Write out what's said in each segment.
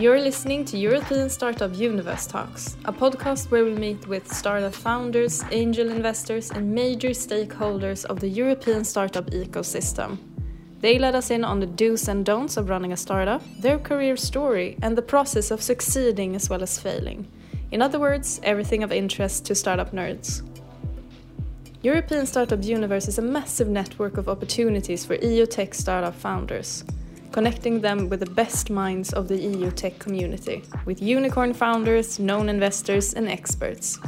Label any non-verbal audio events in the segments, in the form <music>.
You're listening to European Startup Universe Talks, a podcast where we meet with startup founders, angel investors, and major stakeholders of the European startup ecosystem. They let us in on the do's and don'ts of running a startup, their career story, and the process of succeeding as well as failing. In other words, everything of interest to startup nerds. European Startup Universe is a massive network of opportunities for EU tech startup founders connecting them with the best minds of the EU tech community, with unicorn founders, known investors, and experts.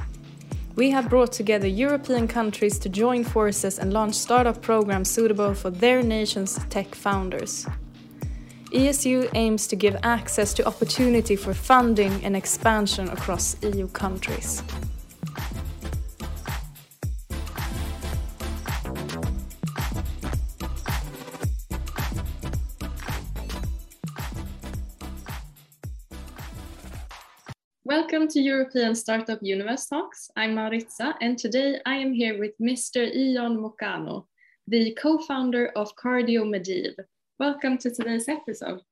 We have brought together European countries to join forces and launch startup programs suitable for their nation's tech founders. ESU aims to give access to opportunity for funding and expansion across EU countries. Welcome to European Startup Universe Talks. I'm Maritza, and today I am here with Mr. Ion Mocanu, the co-founder of CardioMedive. Welcome to today's episode.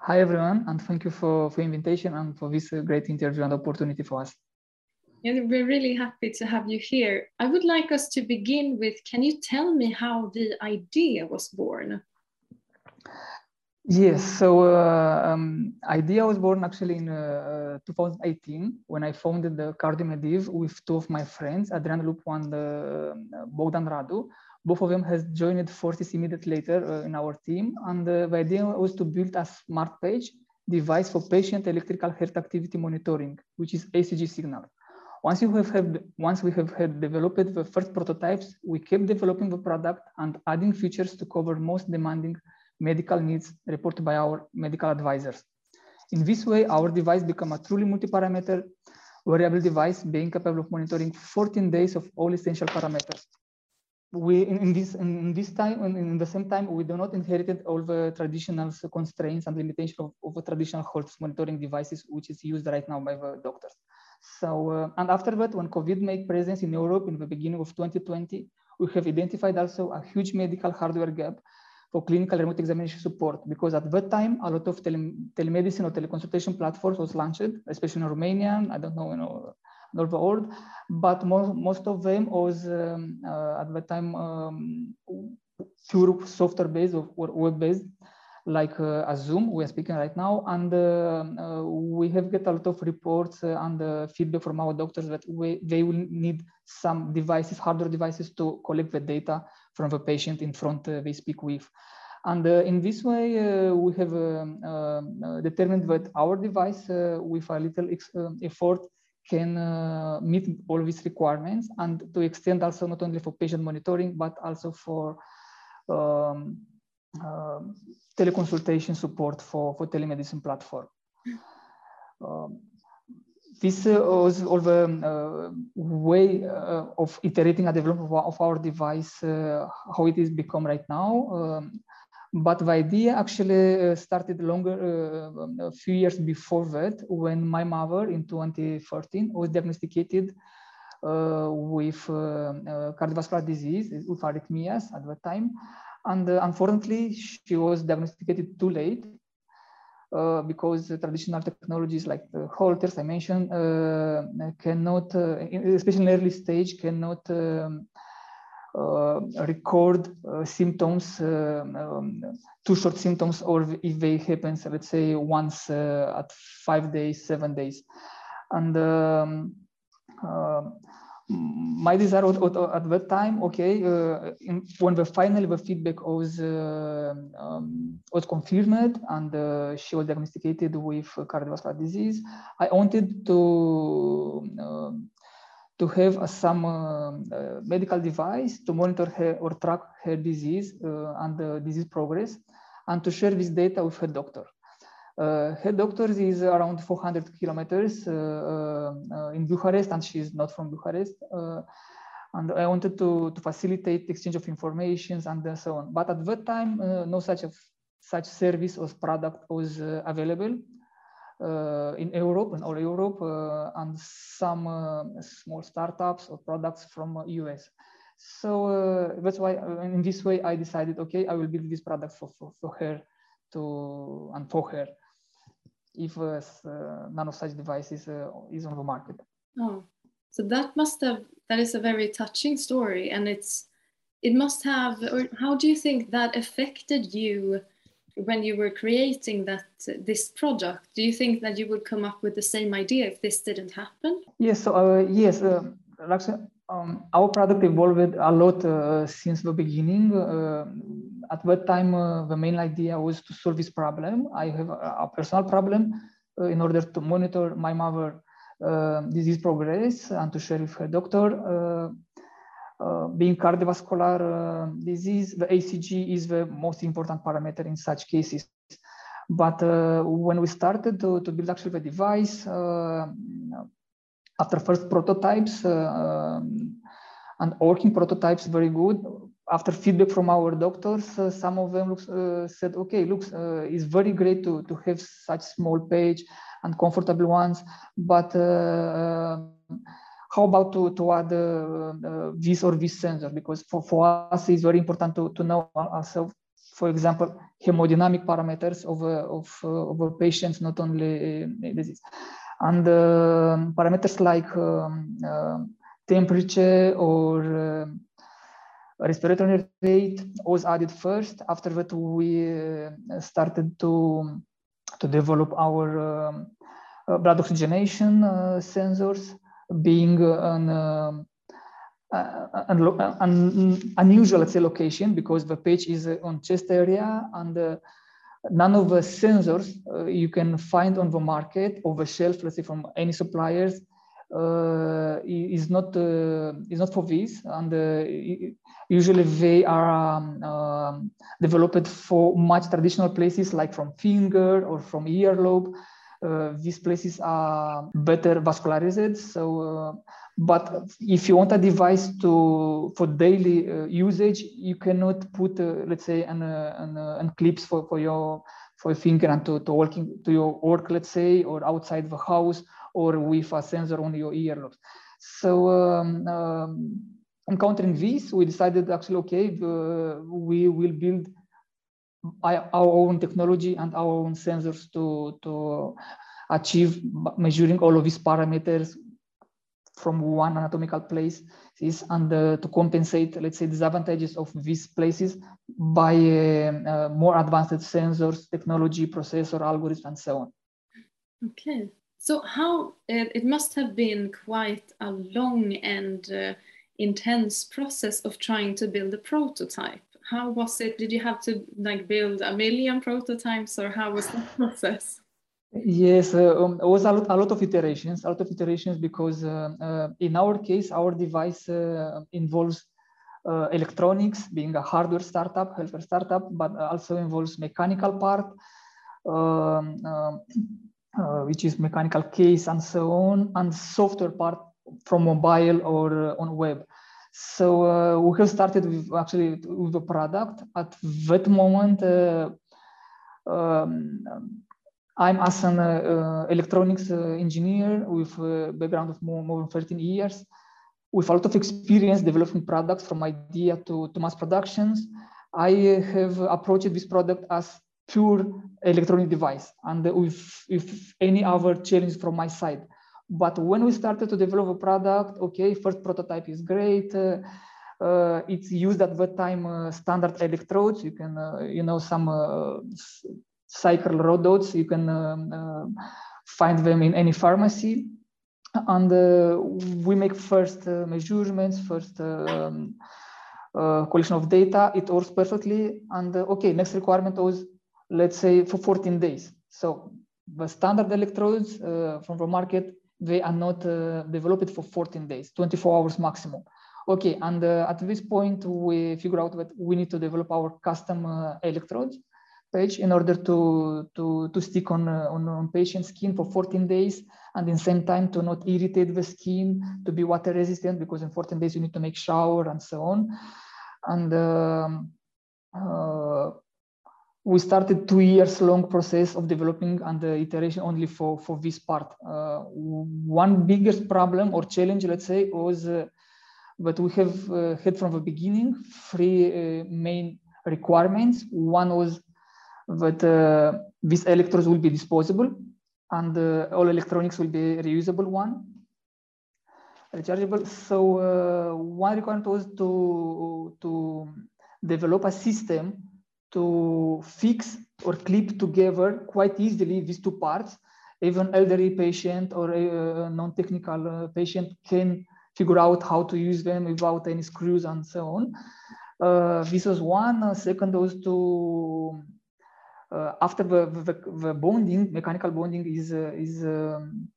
Hi everyone, and thank you for for invitation and for this uh, great interview and opportunity for us. Yeah, we're really happy to have you here. I would like us to begin with, can you tell me how the idea was born? Yes, so uh, um, idea was born actually in uh, 2018 when I founded the CardioMedive with two of my friends, Adrian Lupu and uh, Bogdan Radu. Both of them has joined forces immediately later uh, in our team, and uh, the idea was to build a smart page device for patient electrical heart activity monitoring, which is ECG signal. Once you have had, once we have had developed the first prototypes, we kept developing the product and adding features to cover most demanding medical needs reported by our medical advisors. In this way, our device become a truly multi-parameter wearable device being capable of monitoring 14 days of all essential parameters. We in, in this in, this time in, in, the same time we do not inherit all the traditional constraints and limitations of, of the traditional health monitoring devices which is used right now by the doctors. So uh, and after that, when COVID made presence in Europe in the beginning of 2020, we have identified also a huge medical hardware gap for clinical remote examination support because at that time a lot of tele telemedicine or teleconsultation platforms was launched, especially in Romania. I don't know, you know, all the world, but most most of them was um, uh, at that time um, pure software based or web based, like uh, Zoom we are speaking right now, and uh, uh we have get a lot of reports uh, and uh, feedback from our doctors that we, they will need some devices, hardware devices to collect the data from the patient in front uh, they speak with. And uh, in this way, uh, we have um, determined that our device, with a little effort, can meet all these requirements and to extend also not only for patient monitoring, but also for um, uh, teleconsultation support for, for telemedicine platform. Um, this uh, was all the uh, way uh, of iterating a development of our device, how it is become right now. Um, but the idea actually started longer, a few years before that, when my mother in 2013 was diagnosed uh, with uh, uh, cardiovascular disease, with arrhythmias at that time. And unfortunately, she was diagnosed too late uh, because traditional technologies like the Holters I mentioned uh, cannot, uh, especially in early stage, cannot um, uh, record uh, symptoms, um, too short symptoms, or if they happen, let's say once at five days, seven days. And um, my desire at that time, okay, uh, in, when the finally the feedback was uh, um, was confirmed and uh, she was diagnosed with cardiovascular disease, I wanted to um, to have some uh, uh, medical device to monitor her or track her disease uh, and the disease progress, and to share this data with her doctor. Uh, head is around 400 kilometers uh, uh, in Bucharest, and she's not from Bucharest. and I wanted to, to facilitate exchange of information and so on. But at that time, no such a, such service or product was available. Uh, in Europe and all Europe uh, and some uh, small startups or products from US. So that's why in this way I decided, okay, I will build this product for, for, for her to and for her if uh, none of such devices is on the market. Oh, so that must have that is a very touching story, and it's it must have. Or how do you think that affected you? when you were creating that this product do you think that you would come up with the same idea if this didn't happen yes so uh, yes uh, um, our product evolved a lot uh, since the beginning. Uh, at that time uh, the main idea was to solve this problem. I have a, a personal problem uh, in order to monitor my mother disease progress and to share with her doctor. Uh, being cardiovascular uh, disease, the ECG is the most important parameter in such cases. But uh, when we started to, to build actually the device, after first prototypes um, and working prototypes very good, after feedback from our doctors, uh, some of them looks, uh, said, okay, looks, uh, it's very great to, to have such small page and comfortable ones, but how about to, to add uh, uh, this or this sensor? Because for, for us, it's very important to, to know ourselves, for example, hemodynamic parameters of, uh, of, uh, of a patient, not only uh, disease. And uh, parameters like um, temperature or respiratory rate was added first. After that, we started to, to develop our um, blood oxygenation sensors being an, um, uh, unusual, let's say, location because the page is on chest area and uh, none of the sensors uh, you can find on the market or the shelf, let's say, from any suppliers uh, is not uh, is not for this, and uh, usually they are um, um, developed for much traditional places like from finger or from earlobe these places are better vascularized. So, uh, but if you want a device to for daily uh, usage, you cannot put, let's say, an, an, an clips for, for your for your finger and to, to working to your work, let's say, or outside the house, or with a sensor on your earlobes. So um, um, encountering this, we decided actually, okay, uh, we will build our own technology and our own sensors to, to achieve measuring all of these parameters from one anatomical place is and uh, to compensate, let's say, disadvantages of these places by uh, uh, more advanced sensors, technology, processor, algorithms, and so on. Okay. So how, it must have been quite a long and uh, intense process of trying to build a prototype how was it? Did you have to like build a million prototypes or how was the <laughs> process? Yes, uh, um, it was a lot, a lot of iterations, a lot of iterations because uh, uh, in our case, our device uh, involves uh, electronics, being a hardware startup, hardware startup, but also involves mechanical part, um, um uh, which is mechanical case and so on, and software part from mobile or on web. So uh, we have started with actually with the product. At that moment, uh, um, I'm as an uh, electronics uh, engineer with a background of more, more than 13 years, with a lot of experience developing products from idea to, to mass productions. I have approached this product as pure electronic device and with, with any other challenge from my side. But when we started to develop a product, okay, first prototype is great. Uh, uh, it's used at that time uh, standard electrodes. You can, uh, you know, some uh, cycle rododes. You can um, uh, find them in any pharmacy. And we make first measurements, first um, collection of data. It works perfectly. And okay, next requirement was, let's say, for 14 days. So the standard electrodes from the market they are not uh, developed for 14 days, 24 hours maximum. Okay, and uh, at this point, we figure out that we need to develop our custom uh, electrodes page in order to, to, to stick on, uh, on, on patient skin for 14 days and in same time to not irritate the skin, to be water resistant because in 14 days you need to make shower and so on. And um, uh, we started two years long process of developing and iteration only for, for this part. Uh, one biggest problem or challenge, let's say, was uh, we have uh, had from the beginning three uh, main requirements. One was that uh, these electrodes will be disposable. and uh, all electronics will be reusable one, rechargeable. So one requirement was to, to develop a system to fix or clip together quite easily these two parts. Even elderly patient or a, non-technical uh, patient can figure out how to use them without any screws and so on. Uh, this was one. Uh, second was to uh, after the, the, the, bonding, mechanical bonding is uh, is um,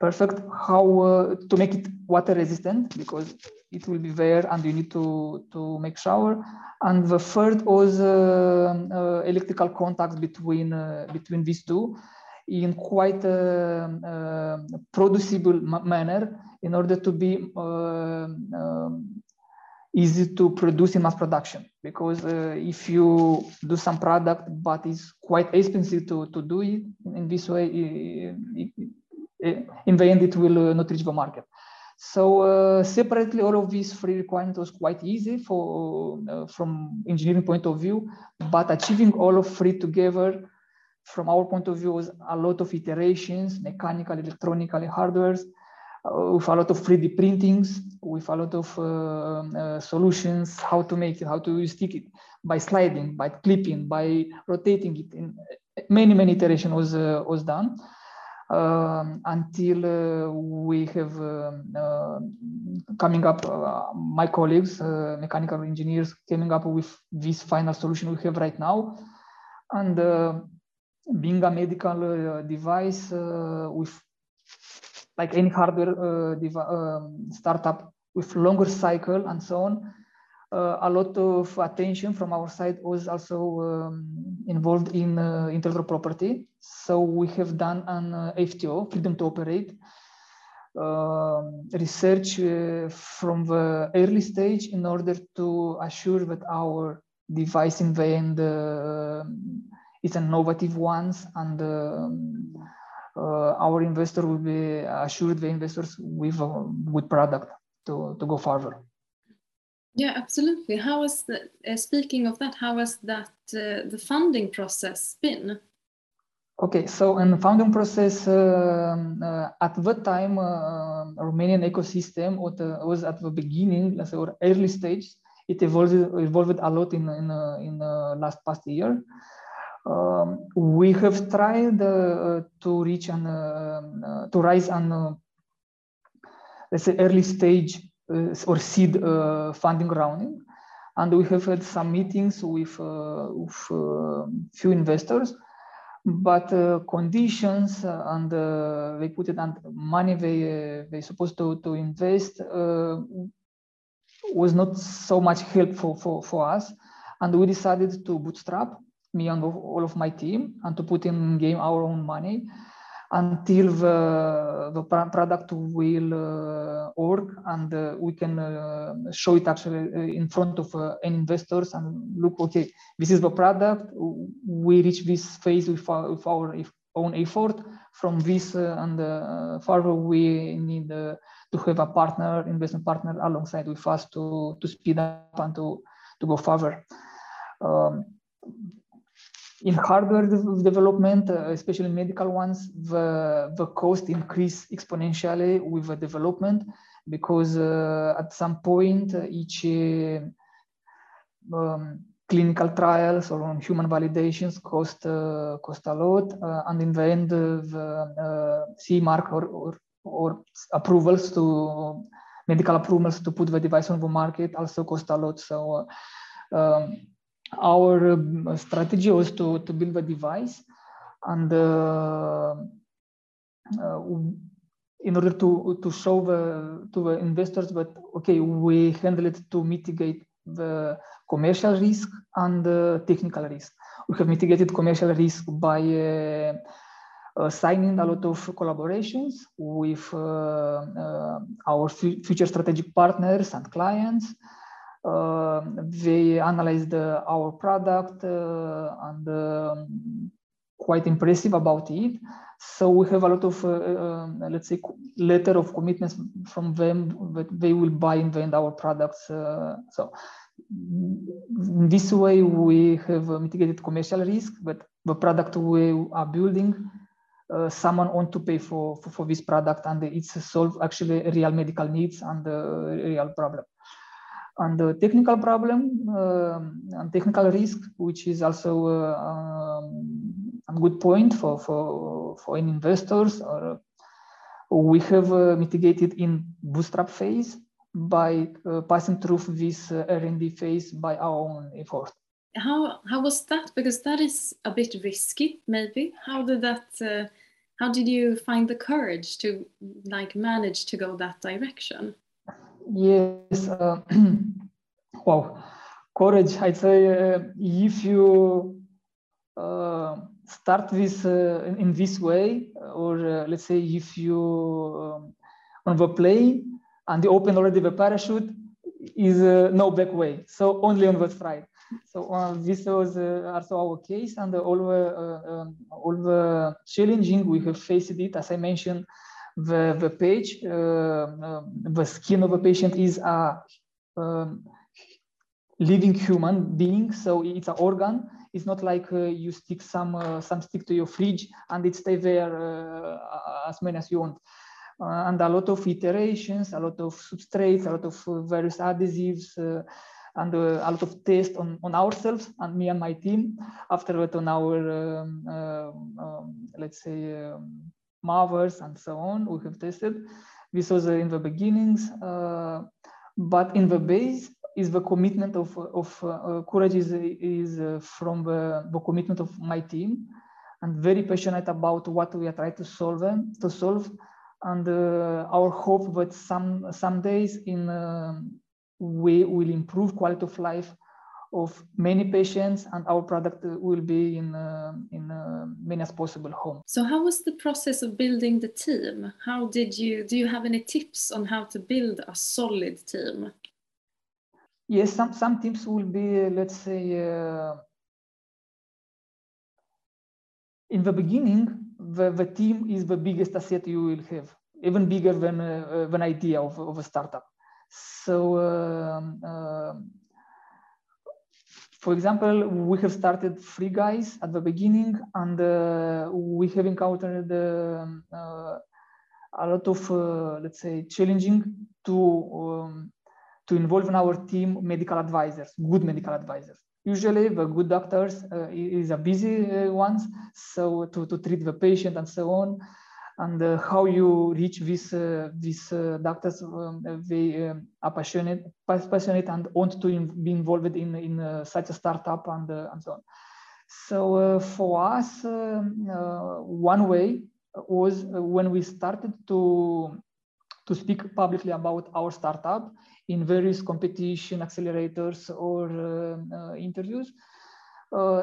perfect. How uh, to make it water resistant because it will be there and you need to to make shower. And the third was electrical contacts between between these two in quite a, a producible manner in order to be uh, um, easy to produce in mass production because uh, if you do some product but it's quite expensive to, to do it in this way it, it, in the end it will uh, not reach the market so uh, separately all of these three requirements was quite easy for uh, from engineering point of view but achieving all of three together from our point of view was a lot of iterations mechanical electronical hardwares uh, with a lot of 3D printings, with a lot of uh, uh, solutions, how to make it, how to stick it by sliding, by clipping, by rotating it. In many, many iterations was, was done. Um, until uh, we have um, uh, coming up, uh, my colleagues, mechanical engineers, coming up with this final solution we have right now. And being a medical device with like any hardware uh, um, startup with longer cycle and so on. Uh, a lot of attention from our side was also um, involved in uh, intellectual property. So we have done an uh, FTO, freedom to operate, um, research uh, from the early stage in order to assure that our device in the end uh, is innovative ones and um, uh, our investor will be assured the investors with a good product to, to go further. Yeah, absolutely. How was the, uh, speaking of that, how has that uh, the funding process been? Okay, so in the funding process, um, uh, at that time, uh, Romanian ecosystem was at the beginning, let's say, or early stage. It evolved, evolved a lot in in in last past year. Um, we have tried uh, to reach and uh, to rise on let's say early stage uh, or seed funding rounding, and we have had some meetings with, with few investors. But uh, conditions uh, and uh, they put it on money they they supposed to to invest was not so much helpful for for us. And we decided to bootstrap me and all of my team and to put in game our own money until the, the product will uh, work and uh, we can uh, show it actually uh, in front of uh, investors and look, okay, this is the product. We reach this phase with our, with our own effort. From this uh, and further, we need to have a partner, investment partner alongside with us to, to speed up and to, to go further. Um, in hardware development, uh, especially medical ones, the, the cost increase exponentially with the development because uh, at some point uh, each uh, um, clinical trials or on human validations cost uh, cost a lot, and in the end, the CE mark or, or, or approvals to medical approvals to put the device on the market also cost a lot. So. Um, our um, strategy was to, to build a device and uh, uh, in order to, to show the, to the investors that, okay, we handle it to mitigate the commercial risk and the technical risk. We have mitigated commercial risk by uh, uh, signing a lot of collaborations with uh, uh, our future strategic partners and clients uh, they analyzed uh, our product uh, and um, quite impressive about it. So we have a lot of, um, let's say, letter of commitments from them that they will buy and vend our products. so in this way, we have mitigated commercial risk, but the product we are building uh, someone want to pay for, for, for this product and it's solve actually real medical needs and uh, real problem. And the technical problem uh, and technical risk, which is also uh, um, a good point for, for, for any investors, or we have uh, mitigated in bootstrap phase by uh, passing through this R&D phase by our own effort. How how was that? Because that is a bit risky maybe. How did that uh, how did you find the courage to like manage to go that direction yes uh, <clears throat> wow courage i'd say uh, if you uh, start this uh, in, this way or uh, let's say if you um, on the plane and you open already the parachute is no back way so only on the stride so uh, this was uh, also our case, and all the uh, um, all the challenging we have faced it. As I mentioned, the the page, um, the skin of a patient is a um, living human being, so it's an organ. It's not like uh, you stick some uh, some stick to your fridge and it stay there uh, as many as you want. and a lot of iterations, a lot of substrates, a lot of various adhesives, and uh, a lot of tests on, on ourselves and me and my team. After that, on our, um, uh, um, let's say, um, Marvers and so on, we have tested. This was uh, in the beginnings, uh, but in the base is the commitment of, of uh, courage is, is uh, from the, the commitment of my team and very passionate about what we are trying to solve, to solve and our hope that some some days in we will improve quality of life of many patients and our product will be in uh, in uh, many as possible homes. So how was the process of building the team? How did you do you have any tips on how to build a solid team? Yes, some some teams will be let's say uh, in the beginning the, the team is the biggest asset you will have, even bigger than uh, an idea of, of a startup so, um, uh, for example, we have started three guys at the beginning, and uh, we have encountered um, uh, a lot of, uh, let's say, challenging to um, to involve in our team medical advisors, good medical advisors. Usually, the good doctors uh, is a busy uh, ones, so to, to treat the patient and so on and uh, how you reach these uh, these uh, doctors um, they um, are passionate passionate and want to be involved in in uh, such a startup and uh, and so on. So uh, for us um, one way was when we started to to speak publicly about our startup in various competition accelerators or interviews.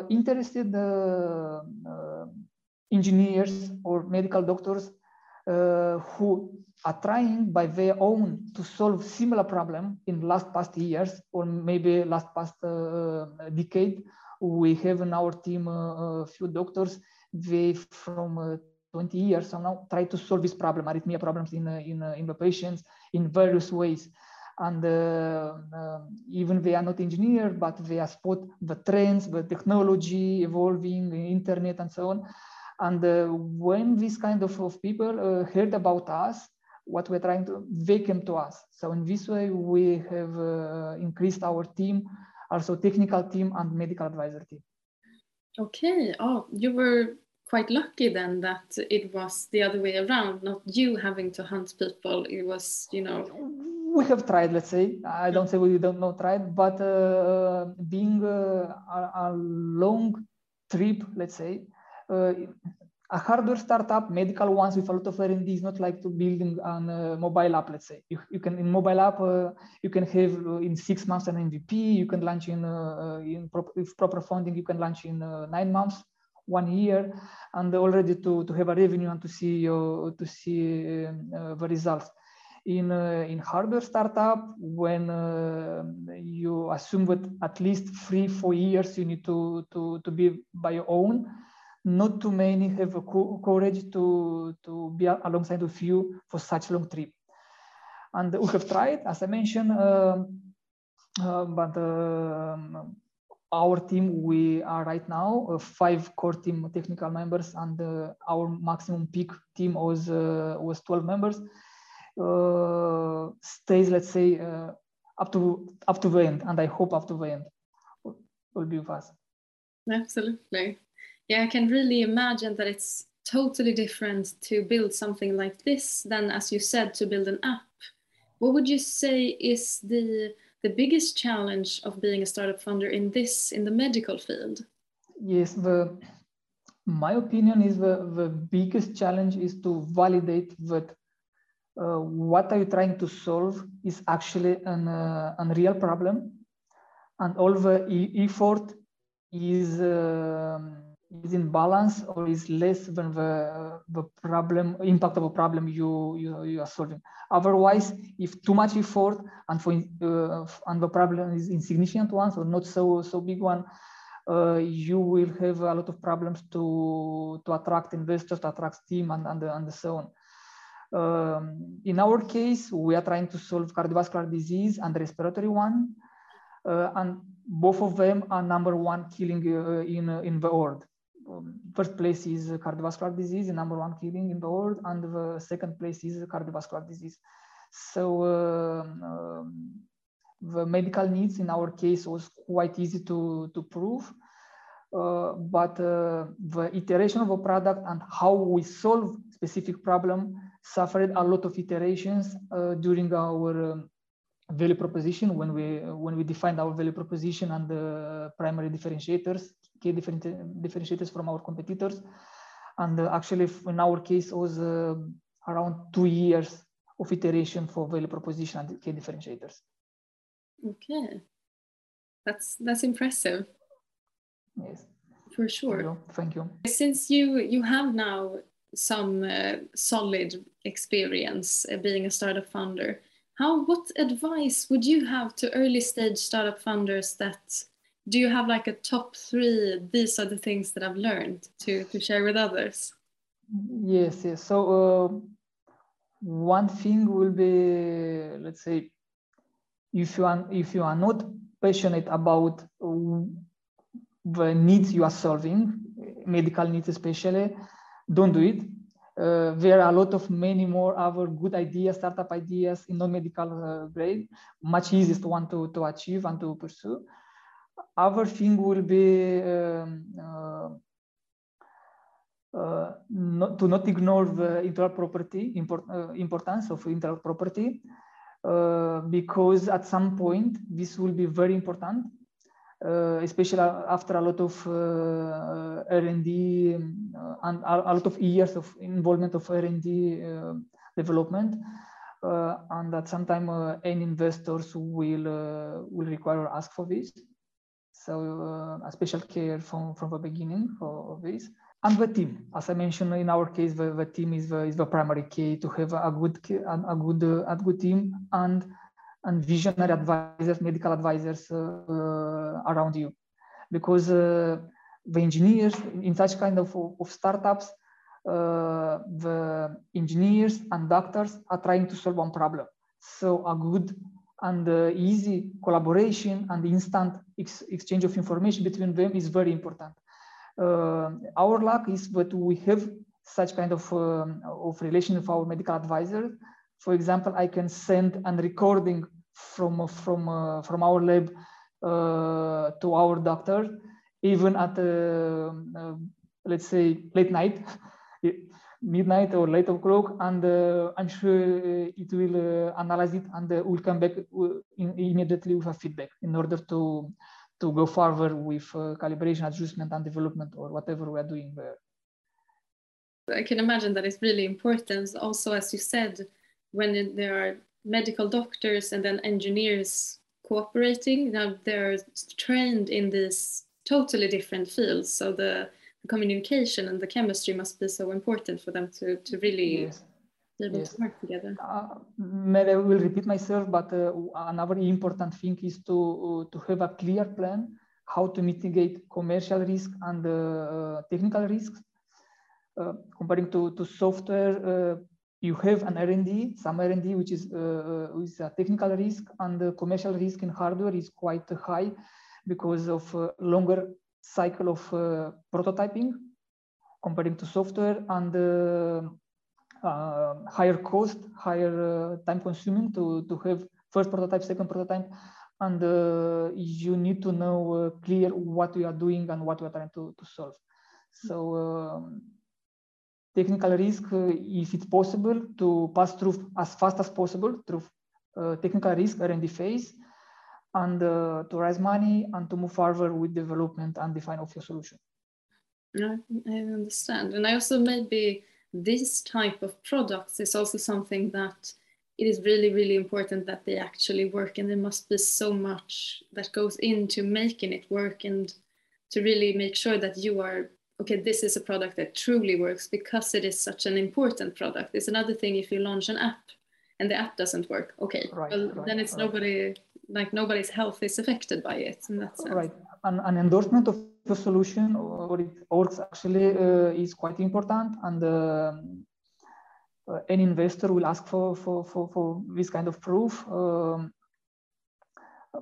Interested engineers or medical doctors uh, who are trying by their own to solve similar problem in last past years or maybe last past uh, decade. We have in our team uh, a few doctors, they from uh, 20 years so now try to solve this problem, arrhythmia problems in, uh, in, uh, in the patients in various ways and uh, even they are not engineers, but they are spot the trends, the technology evolving, internet, and so on. And uh, when these kind of, of people uh, heard about us, what we're trying to, they came to us. So in this way, we have uh, increased our team, also technical team and medical advisor team. Okay. Oh, you were quite lucky then that it was the other way around, not you having to hunt people. It was, you know. We have tried, let's say. I don't say we don't know tried, but uh, being uh, a, a, long trip, let's say, a hardware startup, medical ones with a lot of R&D is not like to building on a mobile app, let's say. You, you can, in mobile app, uh, you can have uh, in six months an MVP, you can launch in, uh, in pro with proper funding, you can launch in uh, nine months, one year, and already to, to have a revenue and to see, your, to see uh, the results. In, in hardware startup, when you assume that at least three, four years you need to, to, to be by your own, not too many have co courage to, to be alongside of you for such a long trip. And we have tried, as I mentioned, uh, uh, but uh, our team, we are right now uh, five core team technical members, and uh, our maximum peak team was uh, was 12 members. Uh, stays, let's say, up to up to the end, and I hope up to the end will be with us. Absolutely, yeah. I can really imagine that it's totally different to build something like this than, as you said, to build an app. What would you say is the the biggest challenge of being a startup founder in this in the medical field? Yes, the my opinion is the, the biggest challenge is to validate that uh, what are you trying to solve is actually an, uh, an real problem and all the e effort is uh, is in balance or is less than the, the problem impact of a problem you, you, you are solving. Otherwise, if too much effort and for uh, and the problem is insignificant one or not so so big one, uh, you will have a lot of problems to to attract investors, to attract team, and and, and so on. Um, in our case, we are trying to solve cardiovascular disease and respiratory one, uh, and both of them are number one killing uh, in in the world um, first place is cardiovascular disease, the number one killing in the world, and the second place is cardiovascular disease. So um, um, the medical needs in our case was quite easy to, to prove. Uh, but uh, the iteration of a product and how we solve specific problem suffered a lot of iterations uh, during our um, value proposition when we when we defined our value proposition and the primary differentiators key different differentiators from our competitors. And uh, actually, in our case, was uh, around two years of iteration for value proposition and key differentiators. Okay, that's that's impressive. Yes, for sure. Thank you. Thank you. Since you you have now some uh, solid experience uh, being a startup founder, how what advice would you have to early stage startup founders that do you have like a top three these are the things that i've learned to to share with others? Yes yes. So uh, one thing will be let's say if you are if you are not passionate about the needs you are solving medical needs especially don't do it uh, there are a lot of many more other good ideas startup ideas in non-medical uh, grade much easiest one to, to achieve and to pursue. Other thing will be um, uh, uh, not, to not ignore the intellectual property import, uh, importance of intellectual property uh, because at some point this will be very important uh, especially after a lot of uh, R&D um, and a, lot of years of involvement of R&D development and that some time any investors will will require or ask for this. So uh, a special care from, from the beginning for this. And the team, as I mentioned in our case, the, the team is the, is the primary key to have a good a good uh, a good team. And and visionary advisors, medical advisors uh, uh, around you, because uh, the engineers in such kind of, of startups, uh, the engineers and doctors are trying to solve one problem. So a good and the easy collaboration and instant ex exchange of information between them is very important. Uh, our luck is that we have such kind of, um, of relation with our medical advisor. For example, I can send a recording from, from, uh, from our lab uh, to our doctor, even at, uh, uh, let's say, late night. <laughs> midnight or late o'clock, and uh, I'm sure it will analyze it and will come back immediately with a feedback in order to to go further with calibration, adjustment, and development, or whatever we are doing there. I can imagine that it's really important. Also, as you said, when there are medical doctors and then engineers cooperating, now they're trained in these totally different fields. So the communication and the chemistry must be so important for them to, to really yes. be able yes. to work together. Uh, maybe I will repeat myself, but uh, another important thing is to, uh, to have a clear plan how to mitigate commercial risk and uh, technical risks. Uh, comparing to, to software, uh, you have an R&D, some R&D, which is, is a technical risk, and the commercial risk in hardware is quite high because of longer cycle of prototyping comparing to software and uh, higher cost, higher uh, time consuming to, to have first prototype, second prototype, and uh, you need to know clear what you are doing and what you are trying to, to solve. So um, technical risk, if it's possible, to pass through as fast as possible through technical risk R&D phase, and uh, to raise money and to move forward with development and define of your solution. I understand. And I also maybe this type of products is also something that it is really, really important that they actually work. And there must be so much that goes into making it work and to really make sure that you are okay this is a product that truly works because it is such an important product it's another thing if you launch an app and the app doesn't work okay right, well right, then it's right. nobody like nobody's health is affected by it in that sense right an, an endorsement of the solution or it works actually uh, is quite important and uh, any investor will ask for, for, for, for this kind of proof. Um,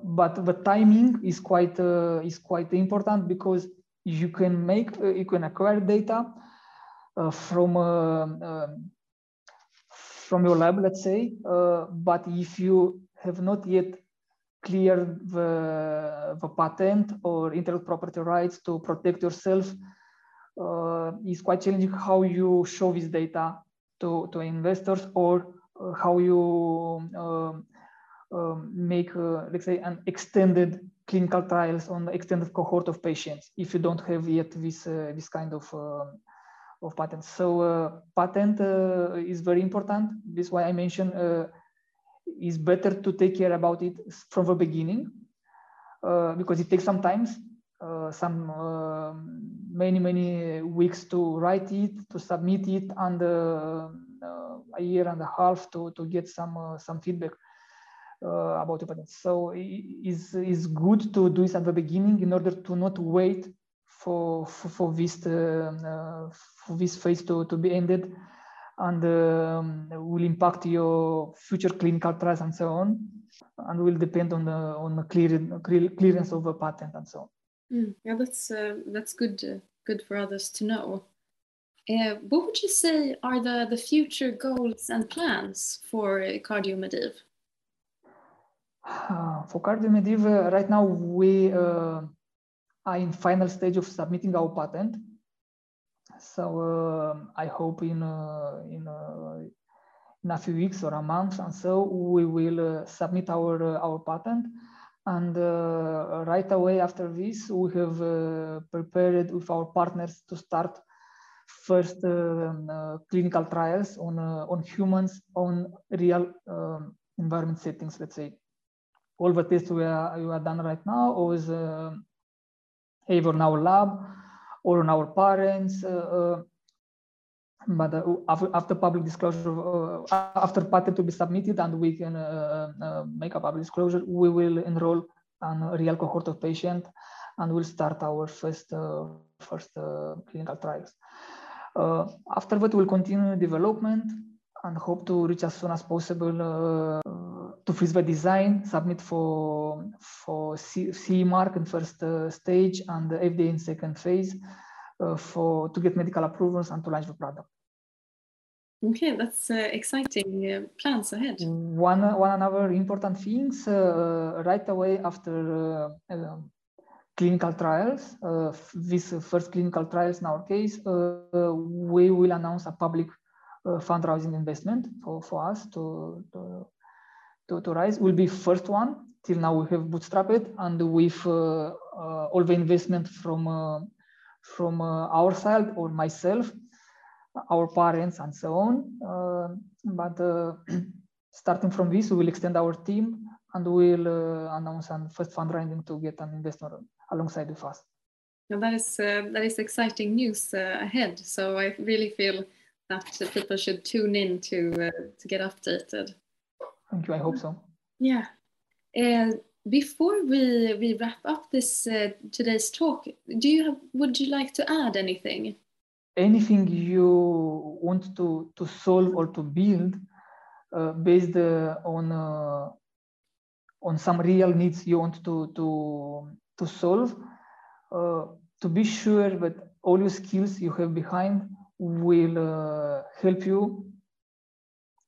but the timing is quite uh, is quite important because you can make uh, you can acquire data uh, from um, from your lab, let's say. but if you have not yet cleared the, the patent or intellectual property rights to protect yourself uh, is quite challenging how you show this data to, to investors or uh, how you um, um, make, uh, let's say, an extended clinical trials on the extended cohort of patients if you don't have yet this, uh, this kind of, um, of patents. So uh, patent uh, is very important. This is why I mentioned is better to take care about it from the beginning uh, because it takes some time, uh, some uh, many many weeks to write it, to submit it, and uh, uh, a year and a half to to get some uh, some feedback about the patent. So it's is good to do this at the beginning in order to not wait for for, for this for this phase to to be ended and um, will impact your future clinical trials and so on, and will depend on the on the clear, clearance of a patent and so on. Mm, yeah, that's uh, that's good uh, good for others to know. Uh, what would you say are the, the future goals and plans for uh, CardioMedive? For CardioMedive, uh, right now we uh, are in final stage of submitting our patent so uh, I hope in uh, in uh, in a few weeks or a month, and so we will submit our our patent. And right away after this, we have prepared with our partners to start first uh, clinical trials on uh, on humans on real um, environment settings. Let's say all the tests we are, we are done right now was uh, either in our lab or on our parents. Uh, uh, but uh, after public disclosure, after patent to be submitted and we can make a public disclosure, we will enroll a real cohort of patients and we'll start our first first clinical trials. after that, we'll continue development and hope to reach as soon as possible uh, to freeze the design, submit for for C, CE mark in first uh, stage and the FDA in second phase uh, for to get medical approvals and to launch the product. Okay, that's uh, exciting uh, plans ahead. One one another important things uh, right away after uh, um, clinical trials, this first clinical trials in our case, we will announce a public fundraising investment for, for us to, to to, to rise will be first one. Till now we have bootstrapped and with uh, uh, all the investment from uh, from uh, our side or myself, our parents and so on. but <clears throat> starting from this, we will extend our team and we will announce a first fundraising to get an investor alongside with us. That is uh, that is exciting news uh, ahead. So I really feel that people should tune in to uh, to get updated. Thank you. I hope so. Yeah. And before we, we wrap up this uh, today's talk, do you have, would you like to add anything? Anything you want to, to solve or to build uh, based uh, on uh, on some real needs you want to to to solve, uh, to be sure that all your skills you have behind will uh, help you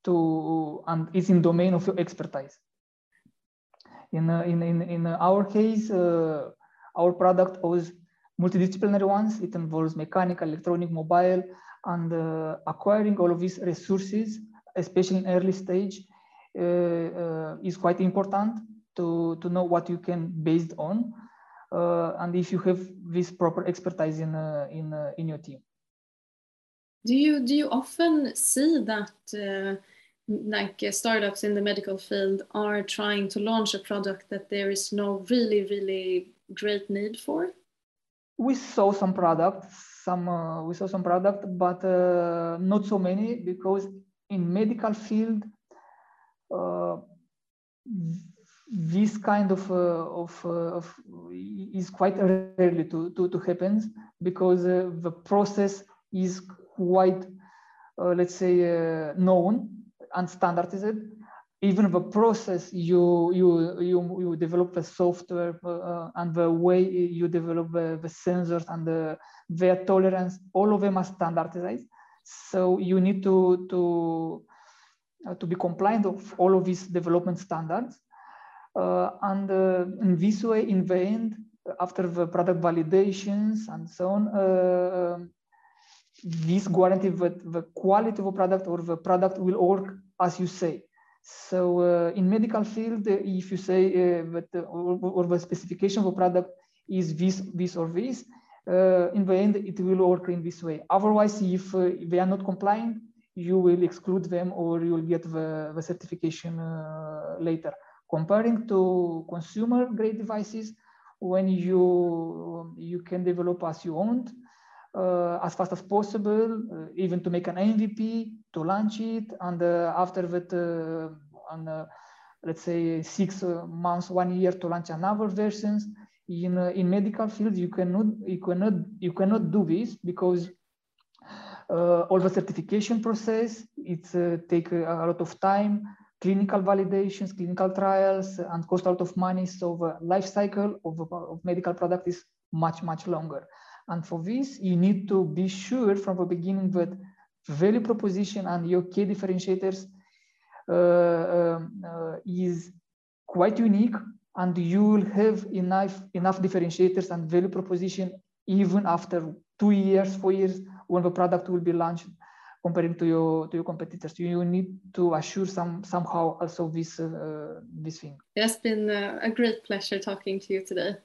to, and is in domain of your expertise. In, uh, in, in, in our case, uh, our product was multidisciplinary ones. It involves mechanical, electronic, mobile, and uh, acquiring all of these resources, especially in early stage, uh, uh, is quite important to, to know what you can based on. Uh, and if you have this proper expertise in, in, in your team. Do you, do you often see that like uh, startups in the medical field are trying to launch a product that there is no really really great need for. We saw some products some uh, we saw some product but uh, not so many because in medical field uh, this kind of uh, of, uh, of, is quite rarely to, to, to happen because the process is quite let's say known and standardized. Even the process you you you, you develop the software uh, and the way you develop the, the sensors and the, their tolerance, all of them are standardized. So you need to to uh, to be compliant of all of these development standards. Uh, and uh, in this way, in the end, after the product validations and so on, uh, um, this guarantee that the quality of a product or the product will work as you say. So uh, in medical field, uh, if you say uh, that uh, or, or, the specification of a product is this, this or this, uh, in the end, it will work in this way. Otherwise, if uh, they are not compliant, you will exclude them or you will get the, the certification later. Comparing to consumer grade devices, when you, you can develop as you want, as fast as possible, uh, even to make an MVP, to launch it, and uh, after that, and, let's say six months, one year to launch another versions. In in medical field, you cannot you cannot you cannot do this because uh, all the certification process it's uh, take a lot of time clinical validations clinical trials and cost a lot of money so the life cycle of, of medical product is much much longer and for this, you need to be sure from the beginning that value proposition and your key differentiators uh, um, uh, is quite unique and you will have enough, enough differentiators and value proposition even after two years, four years, when the product will be launched comparing to your to your competitors. You need to assure some somehow also this uh, this thing. It has been a great pleasure talking to you today.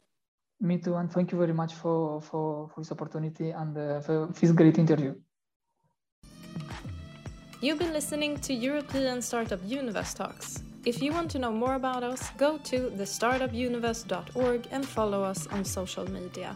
Me too, and thank you very much for, for, for this opportunity and uh, for this great interview. You've been listening to European Startup Universe Talks. If you want to know more about us, go to thestartupuniverse.org and follow us on social media.